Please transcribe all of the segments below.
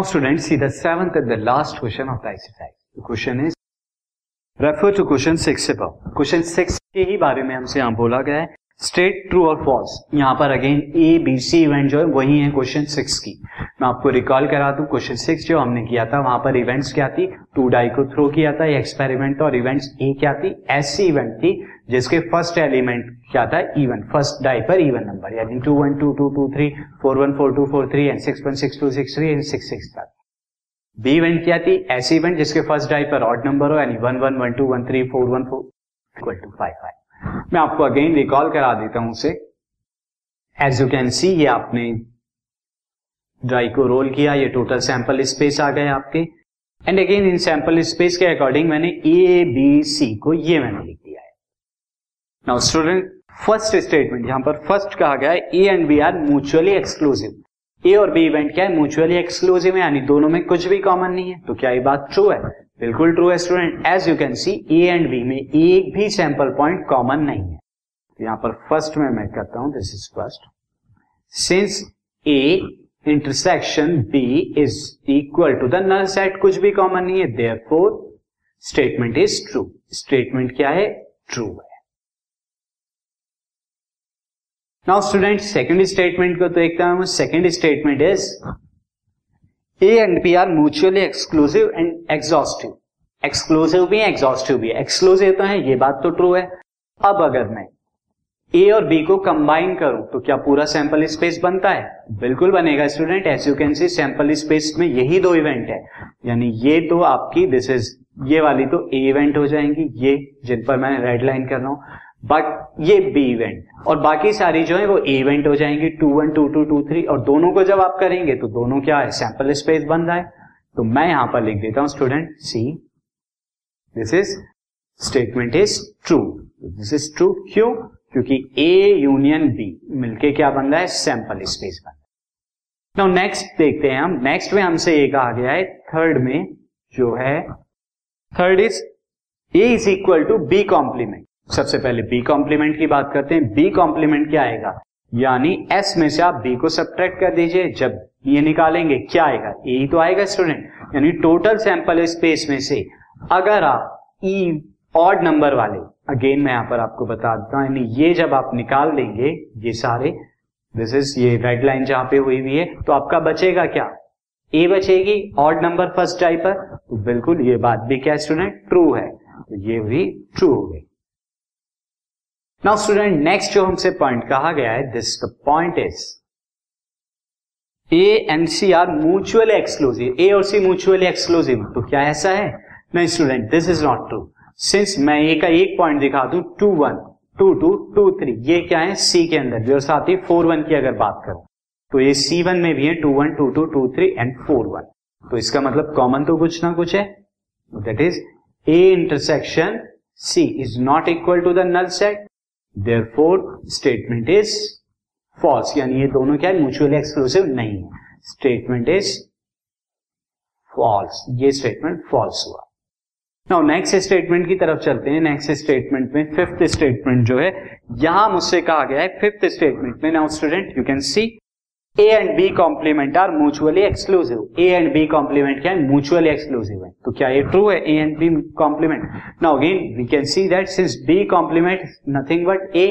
Now students, see the seventh and the last question of the exercise. The question is, refer to question six above. Question six के ही बारे में हमसे यहाँ बोला गया है स्टेट ट्रू और फॉल्स यहाँ पर again A B C event जो है, वही है क्वेश्चन सिक्स की। मैं आपको रिकॉल करा दूँ क्वेश्चन सिक्स जो हमने किया था, वहाँ पर इवेंट्स क्या थी? टू डाई को थ्रो किया था एक्सपेरिमेंट था और इवेंट्स ए क्या थी? ऐसी इवेंट थी, जिसके फ़र्स्ट एलिमेंट क्या था? इवन फ़र्स्ट डाई पर इवन नंबर यानी two one two two two three four one four two four three and six one six two six three and six six तक बी इवेंट क्या थी? ऐसी event जिसके first die पर odd number हो, यानी one one one two one three four one four equal to five five मैं आपको अगेन रिकॉल करा देता हूँ उसे। एज यू कैन सी ये आपने ड्राई को रोल किया, ये टोटल सैंपल स्पेस आ गए आपके। And again in sample space के अकॉर्डिंग मैंने ए बी सी को ये मैंने लिख दिया है। नाउ स्टूडेंट फ़र्स्ट स्टेटमेंट यहाँ पर फ़र्स्ट कहा गया है A and B are mutually exclusive A और बी इवेंट क्या है? म्यूचुअली एक्सक्लूसिव है, यानी दोनों में कुछ भी कॉमन नहीं है। तो क्या ये बात ट्रू है? बिल्कुल ट्रू है student as you can see A and B में एक भी सैंपल पॉइंट कॉमन नहीं है। तो यहाँ पर फ़र्स्ट में मैं करता हूँ this is first since A intersection B is equal to the null set कुछ भी कॉमन नहीं है therefore statement is true statement क्या है? ट्रू है। नाउ स्टूडेंट सेकेंड स्टेटमेंट को देखता हूँ। Second statement is A and B are mutually exclusive and exhaustive exclusive भी है एग्जॉस्टिव भी है। एक्सक्लूसिव तो है, ये बात तो ट्रू है। अब अगर मैं ए और बी को कंबाइन करूँ तो क्या पूरा सैंपल स्पेस बनता है? बिल्कुल बनेगा student as you can see sample space में यही दो इवेंट है। यानी ये तो आपकी दिस इज़ ये वाली तो ए इवेंट हो जाएँगी। ये जिन पर मैं रेड लाइन कर रहा हूँ बट ये बी इवेंट और बाकी सारी जो है वो इवेंट हो जाएँगी two one two two two three और दोनों को जब आप करेंगे तो दोनों क्या है? सैंपल स्पेस बन रहा है। तो मैं यहाँ पर लिख देता हूँ student see this is statement is true this is true क्यों? क्योंकि ए यूनियन बी मिलके क्या बन रहा है? सैंपल स्पेस बन रहा है। नाउ नेक्स्ट देखते हैं हम। नेक्स्ट में हमसे ये कहा गया है थर्ड में, जो है third is A is equal to B complement सबसे पहले बी कॉम्प्लीमेंट की बात करते हैं। बी कॉम्प्लीमेंट क्या आएगा? यानी एस में से आप बी को सब्ट्रैक्ट कर दीजिए। जब ये निकालेंगे, क्या आएगा? ए तो आएगा स्टूडेंट यानी टोटल सैंपल स्पेस में से अगर आप ई ऑड नंबर वाले अगेन मैं यहाँ पर आपको बता देता हूँ, यानी ये जब आप निकाल देंगे, ये सारे दिस इज़ ये रेड लाइन जहाँ पे हुई हुई है तो आपका बचेगा क्या? ए बचेगी ऑड नंबर फ़र्स्ट टाइप पर तो बिल्कुल ये बात भी क्या स्टूडेंट ट्रू है। तो ये भी ट्रू हो गई। नाउ स्टूडेंट नेक्स्ट जो हमसे पॉइंट कहा गया है this the point is A and C are mutually exclusive A और सी म्यूचुअली एक्सक्लूसिव तो क्या ऐसा है? नहीं student this is not true since मैं ए का एक पॉइंट दिखा दू two one two two two three ये क्या है? सी के अंदर. भी और साथ ही फोर वन की अगर बात करूँ तो ये सी वन में भी है two one two two two three and four one तो इसका मतलब कॉमन तो कुछ ना कुछ है. That is A intersection C is not equal to the null set there four statement is false यानी ये दोनों क्या है? म्यूचुअली एक्सक्लूसिव नहीं है। स्टेटमेंट इज़ फॉल्स ये स्टेटमेंट फॉल्स हुआ। नाउ नेक्स्ट स्टेटमेंट की तरफ़ चलते हैं। नेक्स्ट स्टेटमेंट में फिफ्थ स्टेटमेंट जो है, यहाँ मुझसे कहा गया है फिफ्थ स्टेटमेंट में। Now student you can see A and B complement are mutually exclusive A and B complement क्या है म्यूचुअली एक्सक्लूसिव है तो क्या ये ट्रू है A and B complement now again we can see that since B complement nothing but A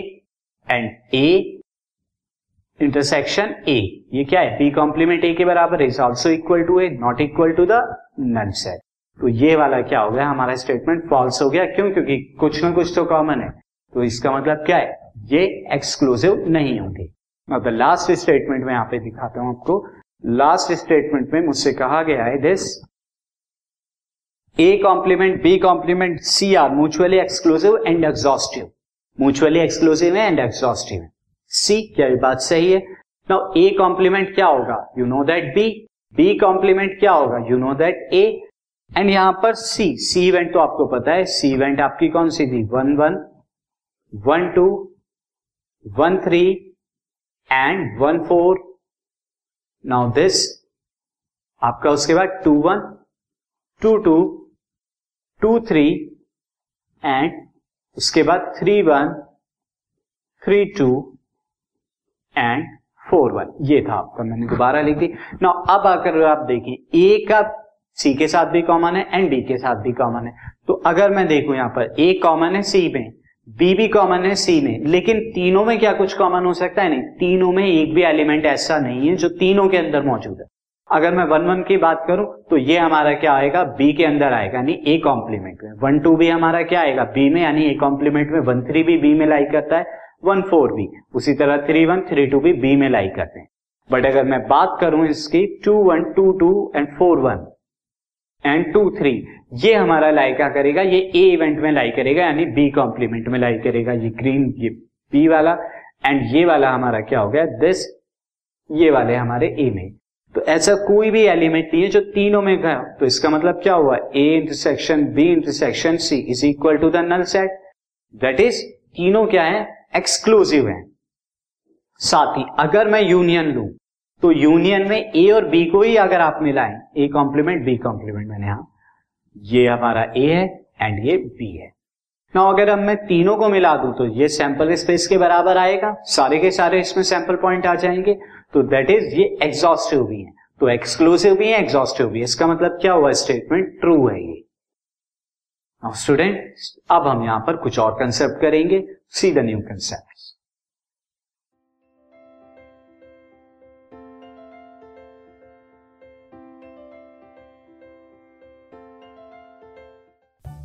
and A intersection A ये क्या है बी कॉम्प्लीमेंट ए के बराबर is also equal to A not equal to the null set तो ये वाला क्या हो गया हमारा स्टेटमेंट फॉल्स हो गया क्यों क्योंकि कुछ ना कुछ तो कॉमन है तो इसका मतलब क्या है ये एक्सक्लूसिव नहीं होंगे अब लास्ट स्टेटमेंट में यहाँ पे दिखाता हूँ आपको। लास्ट स्टेटमेंट में मुझसे कहा गया है this A complement B complement C are mutually exclusive and exhaustive mutually exclusive है एंड एग्जॉस्टिव है। सी क्या ये बात सही है? नाउ ए कॉम्प्लीमेंट क्या होगा? You know that B B complement क्या होगा? You know that A and यहाँ पर सी सी इवेंट तो आपको पता है। सी इवेंट आपकी कौन सी थी? One one one two one three and one four now this आपका उसके बाद two one two two two three and उसके बाद three one three two and four one ये था आपका, मैंने दोबारा लिख दी। ना अब आकर आप देखिए ए का सी के साथ भी कॉमन है एंड डी के साथ भी कॉमन है। तो अगर मैं देखूँ यहाँ पर ए कॉमन है सी में बी भी कॉमन है, सी में लेकिन तीनों में क्या कुछ कॉमन हो सकता है? नहीं, तीनों में एक भी एलिमेंट ऐसा नहीं है जो तीनों के अंदर मौजूद है। अगर मैं वन वन की बात करूँ तो ये हमारा क्या आएगा? बी के अंदर आएगा, यानी ए कॉम्प्लीमेंट में। वन टू भी हमारा क्या आएगा? बी में, यानी ए कॉम्प्लीमेंट में। वन थ्री भी बी में लाई करता है, वन फोर भी उसी तरह थ्री वन, थ्री टू भी बी में लाई करते हैं। बट अगर मैं बात करूँ इसकी, two one, two two and four one and two three ये हमारा लाई क्या करेगा? ये ए इवेंट में लाई करेगा, यानी बी कॉम्प्लीमेंट में लाई करेगा, ये ग्रीन ये बी वाला। एंड ये वाला हमारा क्या हो गया? दिस ये वाले हमारे ए में। तो ऐसा कोई भी एलिमेंट नहीं है जो तीनों में गया तो इसका मतलब क्या हुआ? A intersection B intersection C is equal to the null set that is तीनों क्या है? एक्सक्लूसिव है। साथ ही, अगर मैं यूनियन लू तो यूनियन में ए और बी को ही अगर आप मिलाएँ ए कॉम्प्लीमेंट बी कॉम्प्लीमेंट मैंने यहाँ, ये हमारा ए है एंड ये बी है। ना अगर अब मैं तीनों को मिला दूँ तो ये सैंपल स्पेस के बराबर आएगा, सारे के सारे इसमें सैंपल पॉइंट आ जाएँगे तो दैट इज़ ये एग्जॉस्टिव भी है। तो एक्सक्लूसिव भी है एग्जॉस्टिव भी है। इसका मतलब क्या हुआ? स्टेटमेंट ट्रू है ये। स्टूडेंट अब हम यहाँ पर कुछ और कंसेप्ट करेंगे see the new concept